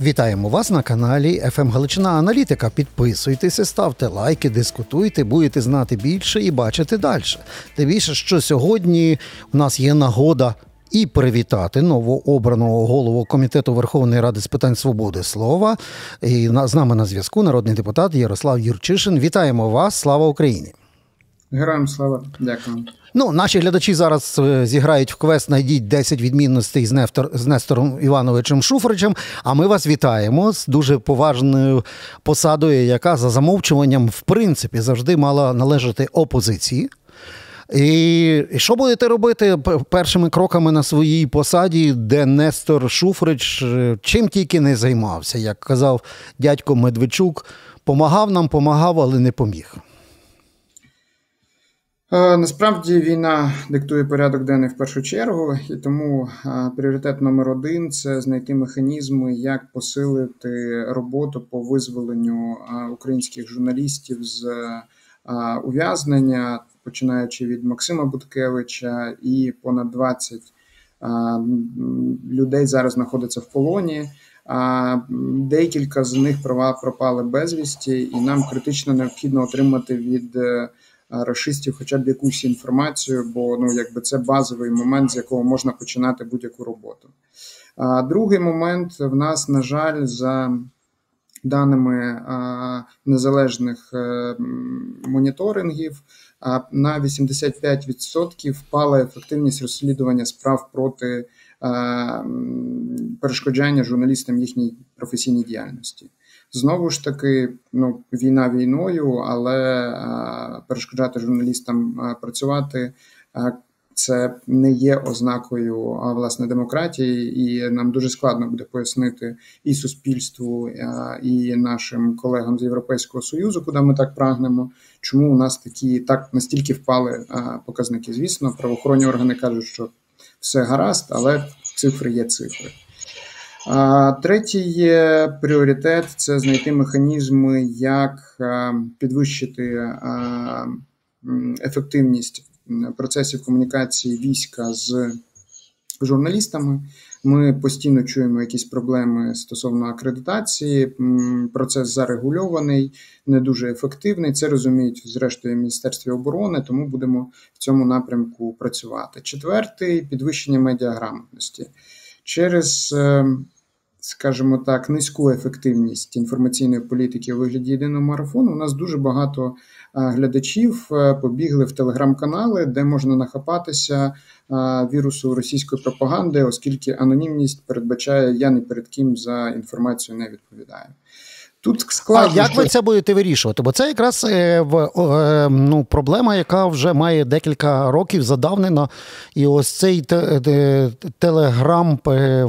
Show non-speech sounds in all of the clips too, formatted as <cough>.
Вітаємо вас на каналі «ФМ Галичина Аналітика. Підписуйтеся, ставте лайки, дискутуйте, будете знати більше і бачити далі. Тим більше, що сьогодні у нас є нагода і привітати новообраного голову комітету Верховної Ради з питань свободи слова. І з нами на зв'язку народний депутат Ярослав Юрчишин. Вітаємо вас! Слава Україні! Героям слава, дякую. Ну, наші глядачі зараз е, зіграють в квест «Найдіть 10 відмінностей з, Нестор, з Нестором Івановичем Шуфричем. А ми вас вітаємо з дуже поважною посадою, яка за замовчуванням, в принципі, завжди мала належати опозиції. І і що будете робити першими кроками на своїй посаді, де Нестор Шуфрич е, чим тільки не займався, як казав дядько Медведчук, помагав нам, помагав, але не поміг. Е, Насправді війна диктує порядок денний в першу чергу, і тому е, пріоритет номер один це знайти механізми, як посилити роботу по визволенню е, українських журналістів з ув'язнення, починаючи від Максима Буткевича, і понад 20 е, людей зараз знаходяться в полоні. А декілька з них права пропали безвісті, і нам критично необхідно отримати від расистів хоча б якусь інформацію, бо ну якби це базовий момент, з якого можна починати будь-яку роботу. А другий момент в нас, на жаль, за даними а, незалежних е, моніторингів, на 85% впала ефективність розслідування справ проти перешкоджання журналістам їхній професійній діяльності. Знову ж таки, ну війна війною, але а, перешкоджати журналістам а, працювати а, це не є ознакою власне демократії, і нам дуже складно буде пояснити і суспільству, і нашим колегам з Європейського союзу, куди ми так прагнемо. Чому у нас такі так настільки впали показники? Звісно, правоохоронні органи кажуть, що все гаразд, але цифри є цифри. Третій пріоритет це знайти механізми, як підвищити ефективність процесів комунікації війська з журналістами. Ми постійно чуємо якісь проблеми стосовно акредитації. Процес зарегульований, не дуже ефективний. Це розуміють зрештою Міністерстві оборони, тому будемо в цьому напрямку працювати. Четвертий підвищення медіаграмотності через. Е, скажімо так, низьку ефективність інформаційної політики у вигляді єдиного марафону. У нас дуже багато глядачів е, побігли в телеграм-канали, де можна нахапатися вірусу російської пропаганди, оскільки анонімність передбачає я ні перед ким за інформацію не відповідаю. Тут складно, а як що... ви це будете вирішувати? Бо це якраз е, в, е, ну, проблема, яка вже має декілька років задавнена. І ось цей те, те, телеграм е,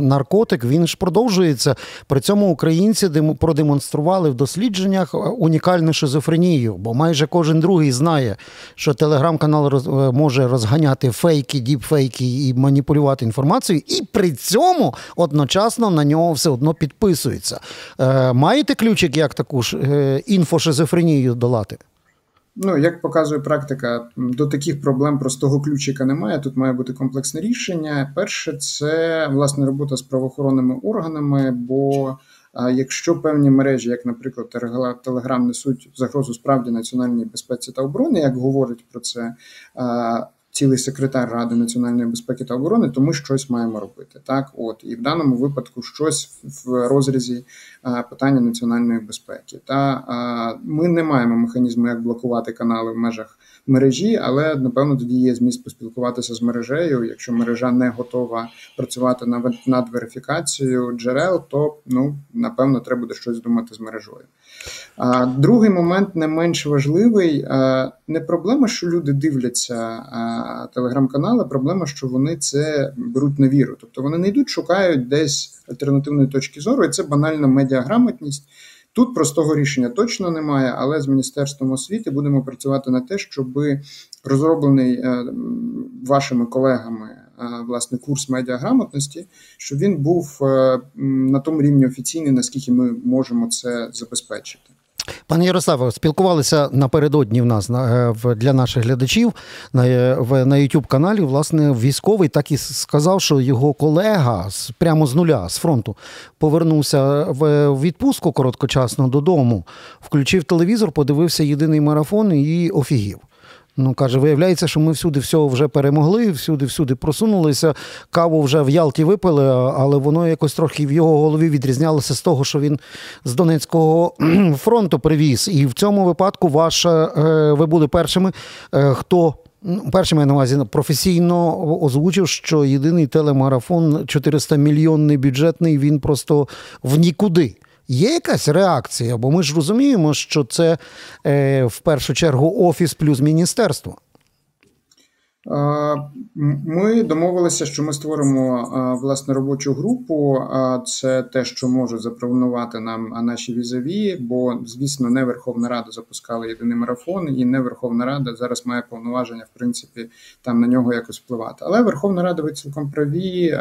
наркотик він ж продовжується. При цьому українці демо- продемонстрували в дослідженнях унікальну шизофренію, бо майже кожен другий знає, що телеграм-канал роз, е, може розганяти фейки, діпфейки і маніпулювати інформацією, і при цьому одночасно на нього все одно підписується. Е, Маєте ключик, як таку ж е, інфошизофренію долати? Ну, як показує практика, до таких проблем простого ключика немає. Тут має бути комплексне рішення. Перше, це власне робота з правоохоронними органами. Бо якщо певні мережі, як, наприклад, Телеграм, несуть загрозу справді національній безпеці та оборони, як говорить про це цілий секретар Ради національної безпеки та оборони, то ми щось маємо робити. Так, от і в даному випадку щось в розрізі питання національної безпеки. Та ми не маємо механізму, як блокувати канали в межах мережі, але напевно тоді є зміст поспілкуватися з мережею. Якщо мережа не готова працювати над верифікацією джерел, то ну напевно треба буде щось думати з мережою. А другий момент не менш важливий. Не проблема, що люди дивляться телеграм-канали, проблема, що вони це беруть на віру. Тобто вони не йдуть, шукають десь альтернативної точки зору, і це банальна медіаграмотність. Тут простого рішення точно немає, але з міністерством освіти будемо працювати на те, щоб розроблений е, вашими колегами е, власне курс медіаграмотності, щоб він був е, на тому рівні офіційний, наскільки ми можемо це забезпечити. Пане Ярославе, спілкувалися напередодні в нас е, для наших глядачів на на youtube каналі. Власне, військовий так і сказав, що його колега прямо з нуля з фронту повернувся в відпустку короткочасно додому, включив телевізор, подивився єдиний марафон і офігів. Ну, каже, виявляється, що ми всюди всього вже перемогли, всюди-всюди просунулися. Каву вже в Ялті випили, але воно якось трохи в його голові відрізнялося з того, що він з Донецького <clears throat> фронту привіз. І в цьому випадку ваш, е, ви були першими, е, хто. Ну, першим я на увазі професійно озвучив, що єдиний телемарафон 400 мільйонний бюджетний, він просто в нікуди. Є якась реакція? Бо ми ж розуміємо, що це е, в першу чергу офіс плюс міністерство. Ми домовилися, що ми створимо власне робочу групу. Це те, що може запропонувати нам наші візові, бо звісно, не Верховна Рада запускала єдиний марафон, і не Верховна Рада зараз має повноваження, в принципі, там на нього якось впливати. Але Верховна Рада ви цілком праві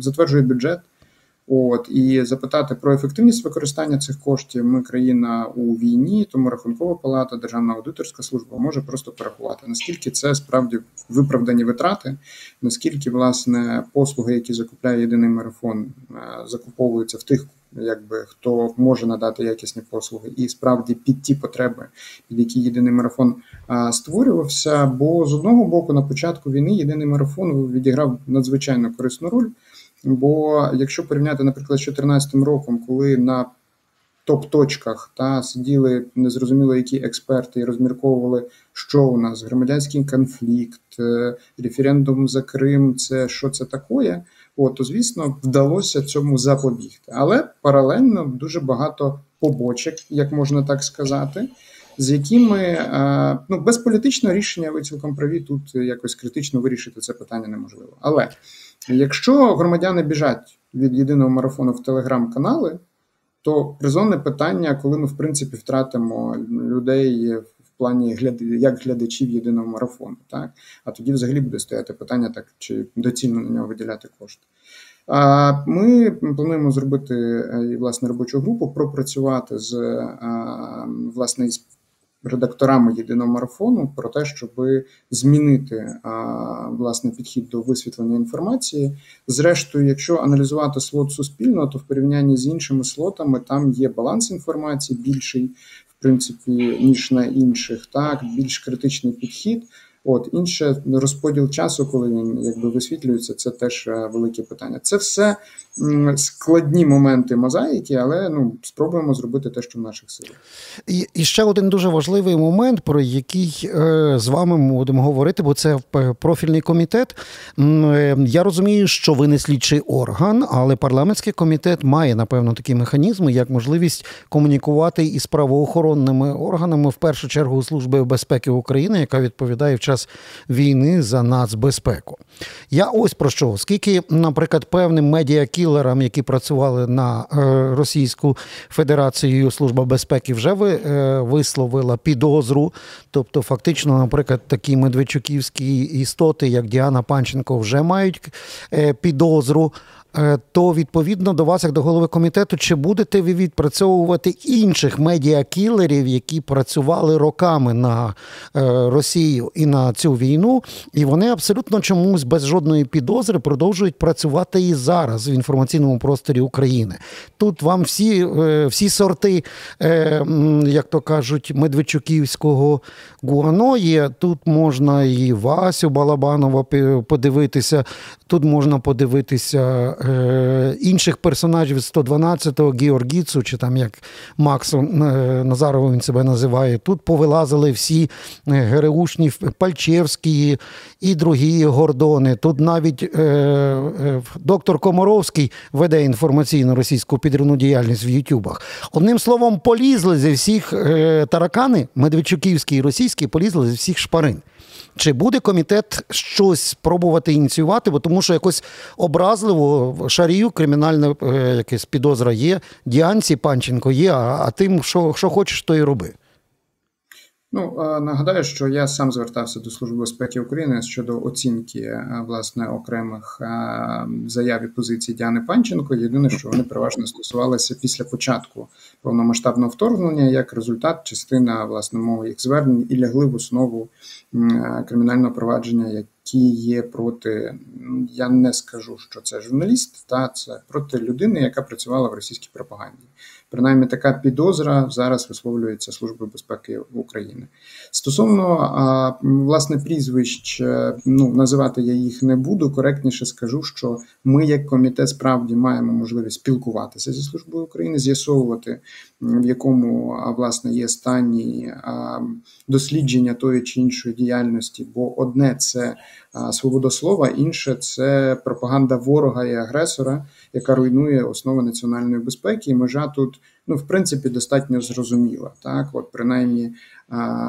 затверджує бюджет. От і запитати про ефективність використання цих коштів. Ми країна у війні, тому рахункова палата, державна аудиторська служба може просто порахувати наскільки це справді виправдані витрати, наскільки власне послуги, які закупляє єдиний марафон, е, закуповуються в тих, якби хто може надати якісні послуги, і справді під ті потреби, під які єдиний марафон е, створювався. Бо з одного боку, на початку війни єдиний марафон відіграв надзвичайно корисну роль. Бо якщо порівняти, наприклад, з 2014 роком, коли на топ-точках та сиділи незрозуміло які експерти і розмірковували, що у нас громадянський конфлікт, е, референдум за Крим, це що це таке, от, то звісно вдалося цьому запобігти. Але паралельно дуже багато побочок, як можна так сказати. З якими е, ну без політичного рішення ви цілком праві тут якось критично вирішити це питання неможливо. Але Якщо громадяни біжать від єдиного марафону в телеграм-канали, то резонне питання, коли ми в принципі втратимо людей в плані гляд... як глядачів єдиного марафону, так а тоді взагалі буде стояти питання, так чи доцільно на нього виділяти кошти. Ми плануємо зробити е, власне робочу групу, пропрацювати з власне редакторами єдиного марафону про те, щоб змінити власне підхід до висвітлення інформації. Зрештою, якщо аналізувати слот суспільного, то в порівнянні з іншими слотами там є баланс інформації більший, в принципі, ніж на інших, так більш критичний підхід. От інше розподіл часу, коли він якби висвітлюється, це теж е, велике питання. Це все складні моменти мозаїки, але ну спробуємо зробити те, що в наших силах. І, і ще один дуже важливий момент, про який е, з вами ми будемо говорити, бо це профільний комітет. Е, я розумію, що ви не слідчий орган, але парламентський комітет має напевно такі механізми, як можливість комунікувати із правоохоронними органами, в першу чергу Служби безпеки України, яка відповідає в час війни за нацбезпеку. Я ось про що, оскільки, наприклад, певним медіакілерам кілерам, які працювали на е, Російську Федерацію, служба безпеки вже е, висловила підозру. Тобто, фактично, наприклад, такі медведчуківські істоти, як Діана Панченко, вже мають е, підозру. То відповідно до вас, як до голови комітету, чи будете ви відпрацьовувати інших медіакілерів, які працювали роками на Росію і на цю війну, і вони абсолютно чомусь без жодної підозри продовжують працювати і зараз в інформаційному просторі України. Тут вам всі е, всі сорти, як то кажуть, Медведчуківського гуано є. Тут можна і Васю Балабанова подивитися, тут можна подивитися. Е, інших персонажів 112-го Георгіцу, чи там як е, Назарову він себе називає. Тут повилазили всі е, ГРУшні Пальчевські і другі гордони. Тут навіть е, е, доктор Комаровський веде інформаційну російську підривну діяльність в Ютубах. Одним словом, полізли зі всіх е, таракани, Медведчуківські і російські, полізли зі всіх шпарин. Чи буде комітет щось спробувати ініціювати? Бо тому що якось образливо шарію кримінальна е, якась підозра є, Діанці Панченко є, а, а тим, що що хочеш, то і роби. Ну нагадаю, що я сам звертався до Служби безпеки України щодо оцінки власне окремих заяв і позицій Діани Панченко. Єдине, що вони переважно стосувалися після початку повномасштабного вторгнення, як результат, частина власне моїх звернень і лягли в основу кримінального провадження, які є проти. Я не скажу, що це журналіст, та це проти людини, яка працювала в російській пропаганді. Принаймні, така підозра зараз висловлюється Службою безпеки України. Стосовно власне прізвищ, е, ну називати я їх не буду. Коректніше скажу, що ми, як комітет, справді маємо можливість спілкуватися зі службою України, з'ясовувати в якому власне є стані дослідження тої чи іншої діяльності, бо одне це свобода слова, інше це пропаганда ворога і агресора, яка руйнує основи національної безпеки. І межа тут ну в принципі достатньо зрозуміла. Так, от принаймні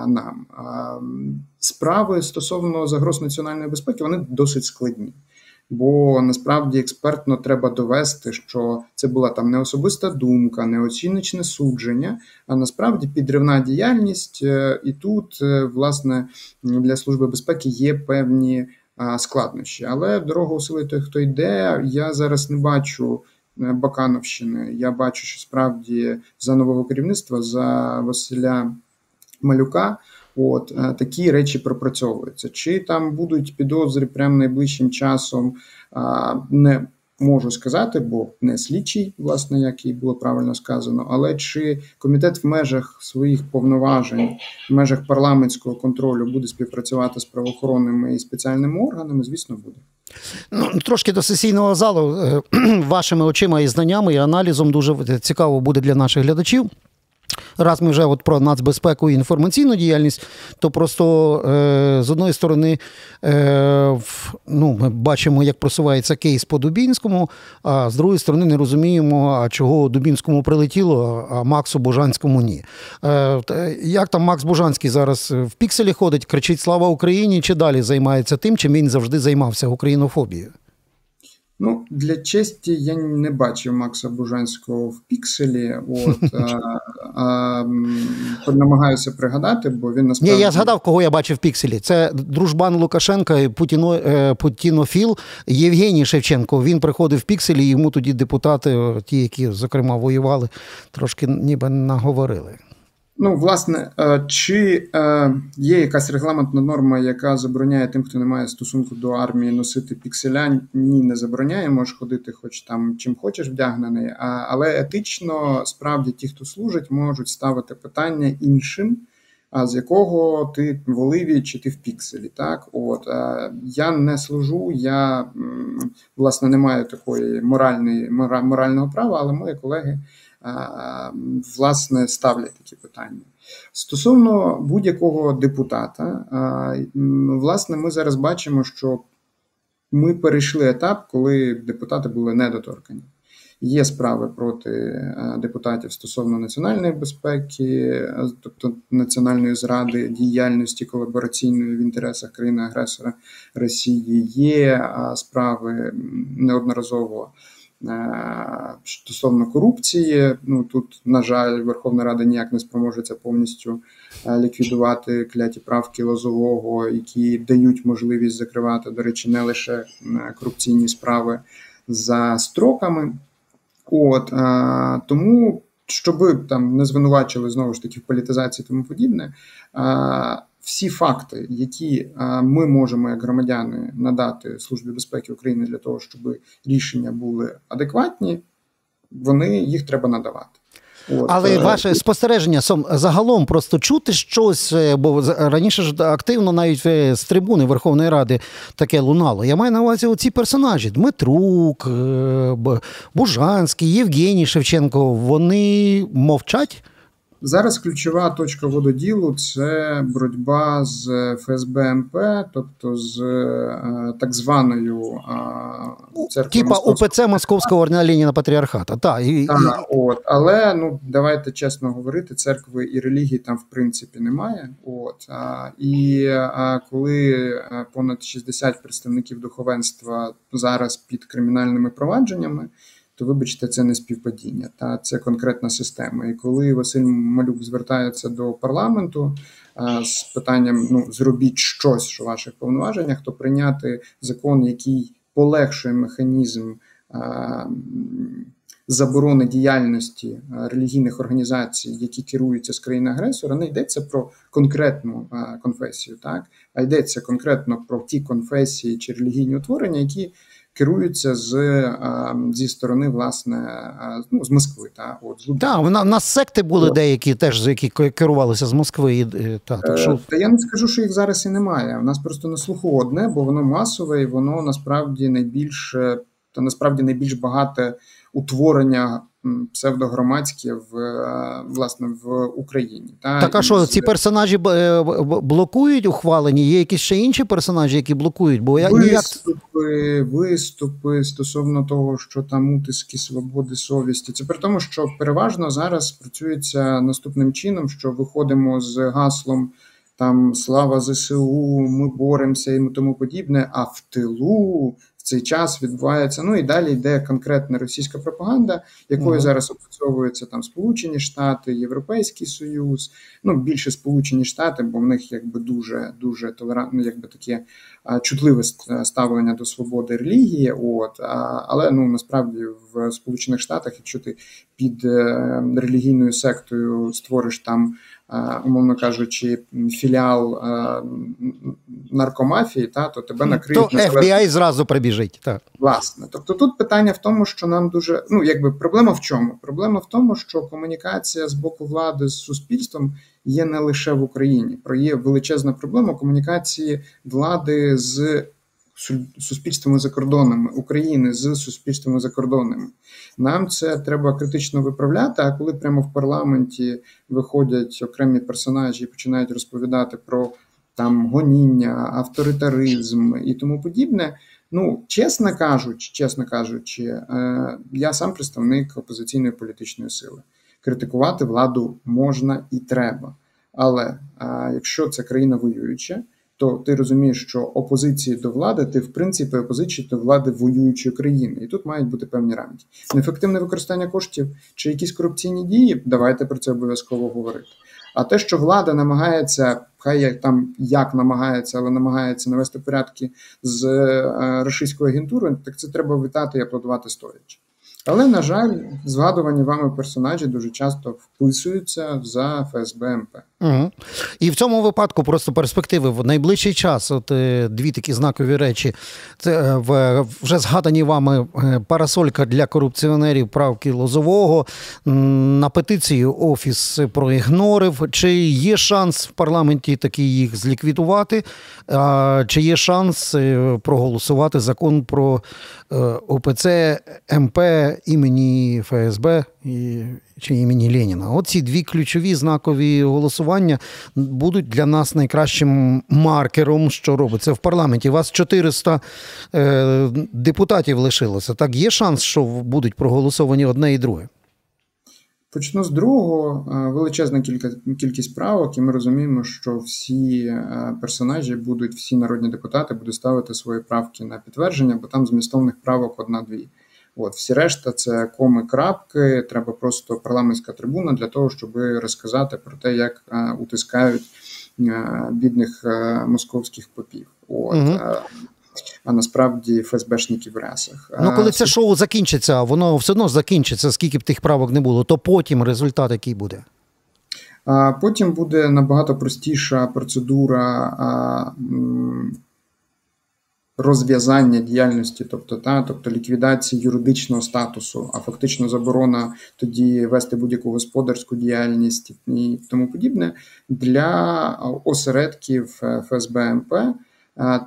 нам справи стосовно загроз національної безпеки, вони досить складні. Бо насправді експертно треба довести, що це була там не особиста думка, не оціночне судження, а насправді підривна діяльність. Е, і тут, е, власне, для служби безпеки є певні складнощі. Але дорогу усили той, хто йде. Я зараз не бачу е, Бакановщини. Я бачу, що справді за нового керівництва за Василя Малюка. От е, такі речі пропрацьовуються. Чи там будуть підозри прямо найближчим часом? Не можу сказати, бо не слідчий, власне, як і було правильно сказано. Але чи комітет в межах своїх повноважень, в межах парламентського контролю буде співпрацювати з правоохоронними і спеціальними органами? Звісно, буде. Ну, Трошки до сесійного залу е, <clears throat> вашими очима і знаннями і аналізом дуже цікаво буде для наших глядачів. Раз ми вже от про нацбезпеку і інформаційну діяльність, то просто е, з одної сторони е, в, ну, ми бачимо, як просувається кейс по Дубінському, а з другої сторони не розуміємо, а чого Дубінському прилетіло, а Максу Бужанському ні. Е, Як там Макс Бужанський зараз в пікселі ходить, кричить Слава Україні чи далі займається тим, чим він завжди займався українофобією? Ну, для честі я не бачив Макса Бужанського в пікселі. От <laughs> а, намагаюся пригадати, бо він насправді... Ні, я згадав, кого я бачив в пікселі. Це дружбан Лукашенка, Путіно, е, Путінофіл Євгеній Шевченко. Він приходив в пікселі, і йому тоді депутати, ті, які зокрема воювали, трошки ніби наговорили. Ну, власне, е, чи е, є якась регламентна норма, яка забороняє тим, хто не має стосунку до армії, носити пікселя? Ні, не забороняє, можеш ходити, хоч там чим хочеш вдягнений. Але етично справді ті, хто служить, можуть ставити питання іншим. А з якого ти в Оливі чи ти в пікселі? Так, от е, я не служу, я власне не маю такої моральної морального права, але мої колеги власне ставлять такі питання. Стосовно будь-якого депутата, власне, ми зараз бачимо, що ми перейшли етап, коли депутати були недоторкані. Є справи проти депутатів стосовно національної безпеки, тобто національної зради, діяльності колабораційної в інтересах країни-агресора Росії. Є справи неодноразово Е, стосовно корупції, ну тут, на жаль, Верховна Рада ніяк не спроможеться повністю е, ліквідувати кляті правки Лозового, які дають можливість закривати, до речі, не лише е, корупційні справи за строками. От тому, щоб там не звинувачили знову ж таки в політизації, тому подібне всі факти, які ми можемо як громадяни надати Службі безпеки України для того, щоб рішення були адекватні, вони їх треба надавати. От. Але е, ваше спостереження сом загалом просто чути щось, е, бо раніше ж активно навіть е, з трибуни Верховної Ради таке лунало. Я маю на увазі оці персонажі: Дмитрук, Бужанський, Євгеній Шевченко. Вони мовчать. Зараз ключова точка вододілу це боротьба з ФСБ МП, тобто з е, так званою церквою Типа УПЦ Московського ордена Патріархата. Та, і, так, і... от, Але ну давайте чесно говорити, церкви і релігії там в принципі немає. От, а, І а, коли е, понад 60 представників духовенства зараз під кримінальними провадженнями то вибачте, це не співпадіння. Та це конкретна система. І коли Василь Малюк звертається до парламенту а, з питанням: ну зробіть щось у ваших повноваженнях, то прийняти закон, який полегшує механізм. А, Заборони діяльності релігійних організацій, які керуються з країни агресора, не йдеться про конкретну конфесію, так а йдеться конкретно про ті конфесії чи релігійні утворення, які керуються з зі сторони власне ну, з Москви. Та от Так, в нас секти були деякі, теж які керувалися з Москви. І, та, так, що... Та я не скажу, що їх зараз і немає. У нас просто на слуху одне, бо воно масове і воно насправді найбільше та насправді найбільш багате утворення псевдогромадське в е, власне в Україні. Та так а що ці персонажі е, блокують ухвалені? Є якісь ще інші персонажі, які блокують? Бо я виступи, виступи стосовно того, що там утиски свободи совісті. Це при тому, що переважно зараз працюється наступним чином, що виходимо з гаслом. Там слава ЗСУ, ми боремося і тому подібне. А в тилу цей час відбувається. Ну і далі йде конкретна російська пропаганда, якою mm-hmm. зараз опрацьовуються там Сполучені Штати, Європейський Союз, ну більше Сполучені Штати, бо в них якби дуже дуже толерантно, якби таке чутливе ставлення до свободи релігії. От але ну насправді в Сполучених Штатах, якщо ти під е, релігійною сектою створиш там. Умовно кажучи, філіал наркомафії, та то тебе накриють То FBI зразу прибіжить. Так. Власне, тобто тут питання в тому, що нам дуже ну якби проблема в чому? Проблема в тому, що комунікація з боку влади з суспільством є не лише в Україні. Про є величезна проблема комунікації влади з суспільствами за кордонами України з суспільствами за кордонами. Нам це треба критично виправляти. А коли прямо в парламенті виходять окремі персонажі і починають розповідати про там гоніння, авторитаризм і тому подібне. Ну, чесно кажучи, чесно кажучи, е, я сам представник опозиційної політичної сили. Критикувати владу можна і треба. Але е, якщо це країна воююча, то ти розумієш, що опозиції до влади ти в принципі опозиції до влади воюючої країни, і тут мають бути певні рамки. Неефективне використання коштів чи якісь корупційні дії. Давайте про це обов'язково говорити. А те, що влада намагається, хай як там як намагається, але намагається навести порядки з е, російською агентурою, так це треба вітати і аплодувати стоячи. Але, на жаль, згадувані вами персонажі дуже часто вписуються за ФСБ МП. Угу. І в цьому випадку просто перспективи в найближчий час. От е, дві такі знакові речі. Це е, в вже згадані вами е, парасолька для корупціонерів правки Лозового на петицію Офіс проігнорив. Чи є шанс в парламенті таки їх зліквідувати? Чи є шанс проголосувати закон про ОПЦ МП імені ФСБ? чи імені Леніна. Оці дві ключові знакові голосування будуть для нас найкращим маркером, що робиться в парламенті. Вас 400 е, депутатів лишилося. Так, є шанс, що будуть проголосовані одне і друге. Почну з другого. Е, величезна кілька, кількість правок, і ми розуміємо, що всі е, персонажі будуть, всі народні депутати будуть ставити свої правки на підтвердження, бо там змістовних правок одна-дві. От всі решта це коми крапки. Треба просто парламентська трибуна для того, щоб розказати про те, як а, утискають а, бідних а, московських попів. От угу. а насправді ФСБшників в рясах. Ну коли це шоу закінчиться, воно все одно закінчиться, скільки б тих правок не було, то потім результат який буде. Потім буде набагато простіша процедура розв'язання діяльності, тобто та, тобто ліквідації юридичного статусу, а фактично заборона тоді вести будь-яку господарську діяльність і тому подібне для осередків ФСБ МП.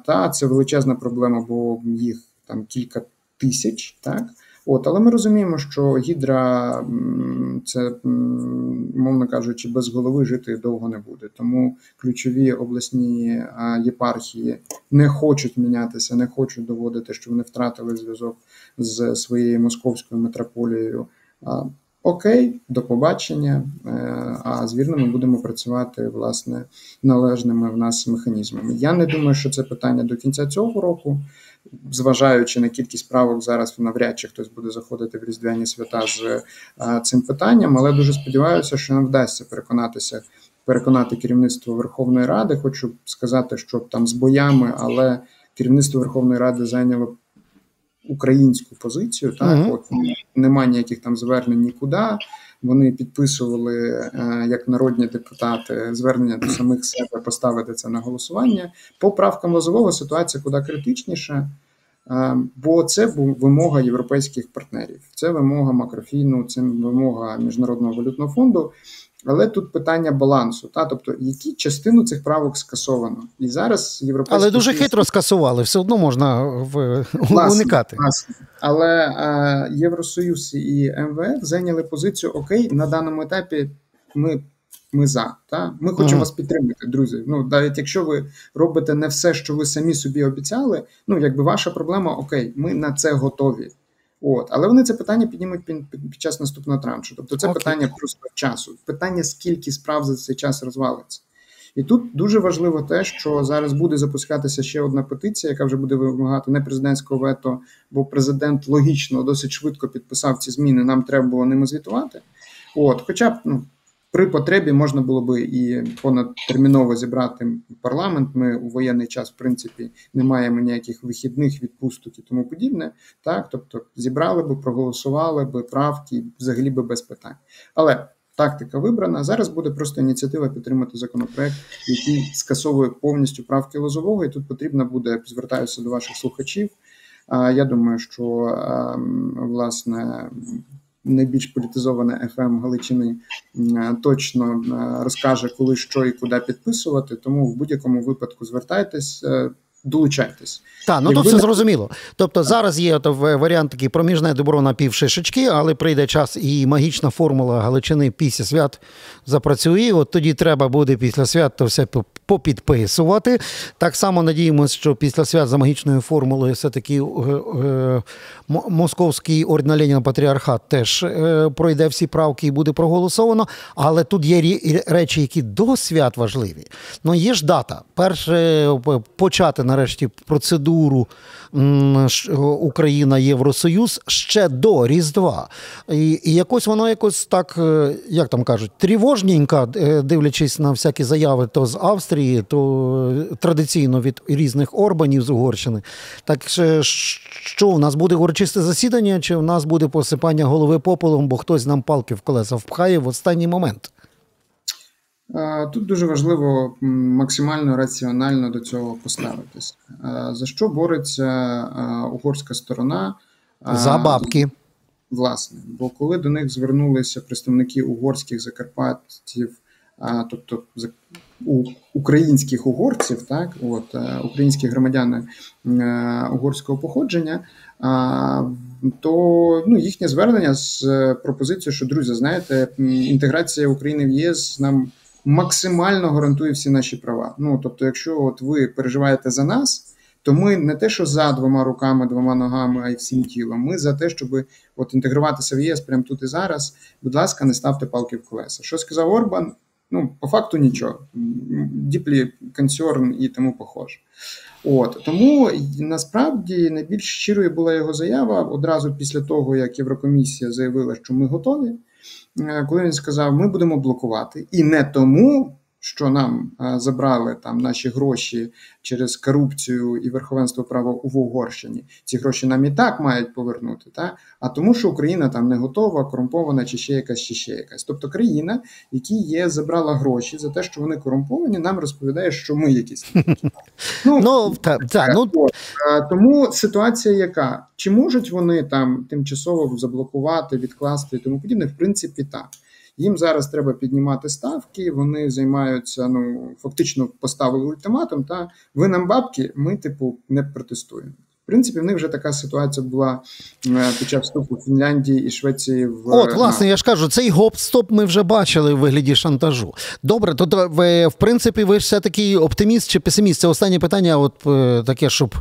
Та це величезна проблема, бо їх там кілька тисяч, так. От, Але ми розуміємо, що гідра це, мовно кажучи, без голови жити довго не буде. Тому ключові обласні єпархії не хочуть мінятися, не хочуть доводити, що вони втратили зв'язок з своєю московською метрополією. Окей, до побачення. Е, а з вірними будемо працювати власне належними в нас механізмами. Я не думаю, що це питання до кінця цього року, зважаючи на кількість правок, зараз навряд чи хтось буде заходити в різдвяні свята з е, цим питанням, але дуже сподіваюся, що нам вдасться переконатися, переконати керівництво Верховної Ради. Хочу сказати, що там з боями, але керівництво Верховної Ради зайняло українську позицію. Так, mm-hmm. от немає ніяких там звернень нікуди. Вони підписували е, як народні депутати звернення до самих себе поставити це на голосування. По правкам лозового ситуація куди критичніша, бо це вимога європейських партнерів, це вимога макрофіну, це вимога міжнародного валютного фонду. Але тут питання балансу, та тобто, які частину цих правок скасовано, і зараз європейські але дуже хитро скасували, все одно можна в власне, уникати. Власне. Але а, Євросоюз і МВФ зайняли позицію Окей, на даному етапі ми ми за. Та? Ми хочемо ага. вас підтримати, друзі. Ну навіть якщо ви робите не все, що ви самі собі обіцяли, ну якби ваша проблема, окей, ми на це готові. От, але вони це питання піднімуть під, під, під час наступного траншу. Тобто, це okay. питання просто часу. Питання, скільки справ за цей час розвалиться. І тут дуже важливо те, що зараз буде запускатися ще одна петиція, яка вже буде вимагати не президентського вето, бо президент логічно досить швидко підписав ці зміни. Нам треба було ними звітувати. От, хоча б ну при потребі можна було би і понадтерміново зібрати парламент. Ми у воєнний час, в принципі, не маємо ніяких вихідних відпусток і тому подібне. Так, тобто зібрали би, проголосували би правки, взагалі би без питань. Але тактика вибрана. Зараз буде просто ініціатива підтримати законопроект, який скасовує повністю правки лозового. І тут потрібно буде звертаюся до ваших слухачів. Я думаю, що ем, власне найбільш політизоване ФМ Галичини е, точно е, розкаже, коли що і куди підписувати. Тому в будь-якому випадку звертайтесь. Долучайтесь. Так, ну тут все зрозуміло. Тобто зараз є то варіант такий проміжне добро на півшишечки, але прийде час і магічна формула Галичини після свят запрацює. От тоді треба буде після свят то все попідписувати. Так само надіємося, що після свят за магічною формулою все-таки е, е, московський орден Леніна патріархат теж е, пройде всі правки і буде проголосовано. Але тут є речі, які до свят важливі. Ну є ж дата. Перше почати нарешті процедуру Україна Євросоюз ще до Різдва. І, і якось воно якось так, е, як там кажуть, тривожненько, е, дивлячись на всякі заяви то з Австрії, то традиційно від різних Орбанів з Угорщини. Так що у нас буде урочисте засідання, чи в нас буде посипання голови попелом, бо хтось нам палки в колеса впхає в останній момент? Тут дуже важливо максимально раціонально до цього поставитись. За що бореться угорська сторона? За бабки. Власне, бо коли до них звернулися представники угорських закарпатів, тобто українських угорців, так от українські громадяни угорського походження, то ну, їхнє звернення з пропозицією, що друзі, знаєте, інтеграція України в ЄС нам максимально гарантує всі наші права. Ну тобто, якщо от ви переживаєте за нас, то ми не те, що за двома руками, двома ногами, а й всім тілом. Ми за те, щоб от інтегруватися в ЄС прямо тут і зараз. Будь ласка, не ставте палки в колеса. Що сказав Орбан? Ну, по факту нічого. Діплі консерн і тому похоже. От тому насправді найбільш щирою була його заява одразу після того, як Єврокомісія заявила, що ми готові. Е, коли він сказав, ми будемо блокувати, і не тому, що нам е, забрали там наші гроші через корупцію і верховенство права в Угорщині. Ці гроші нам і так мають повернути, та? а тому, що Україна там не готова, корумпована, чи ще якась, чи ще якась. Тобто країна, які є, забрала гроші за те, що вони корумповані, нам розповідає, що ми якісь. <laughs> Ну, ну, та, та, ну... Тому ситуація, яка чи можуть вони там тимчасово заблокувати, відкласти і тому подібне, в принципі, так. Їм зараз треба піднімати ставки. Вони займаються. Ну фактично поставили ультиматум. Та ви нам бабки, ми типу не протестуємо. В принципі, в них вже така ситуація була е, під час вступу Фінляндії і Швеції в от власне. Я ж кажу, цей гоп-стоп ми вже бачили в вигляді шантажу. Добре, то ви в принципі, ви ж все таки оптиміст чи песиміст? Це останнє питання. От е, таке, щоб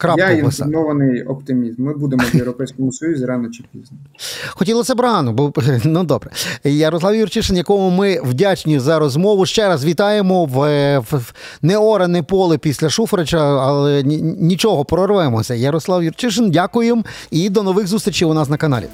Крапку Я інформований оптиміст. Ми будемо в Європейському Союзі рано чи пізно. Хотілося б рано, бо <laughs> ну добре. Ярослав Юрчишин, якому ми вдячні за розмову. Ще раз вітаємо в, в, не поле після Шуфрича, але нічого прорвемося. Ярослав Юрчишин, дякуємо і до нових зустрічей у нас на каналі.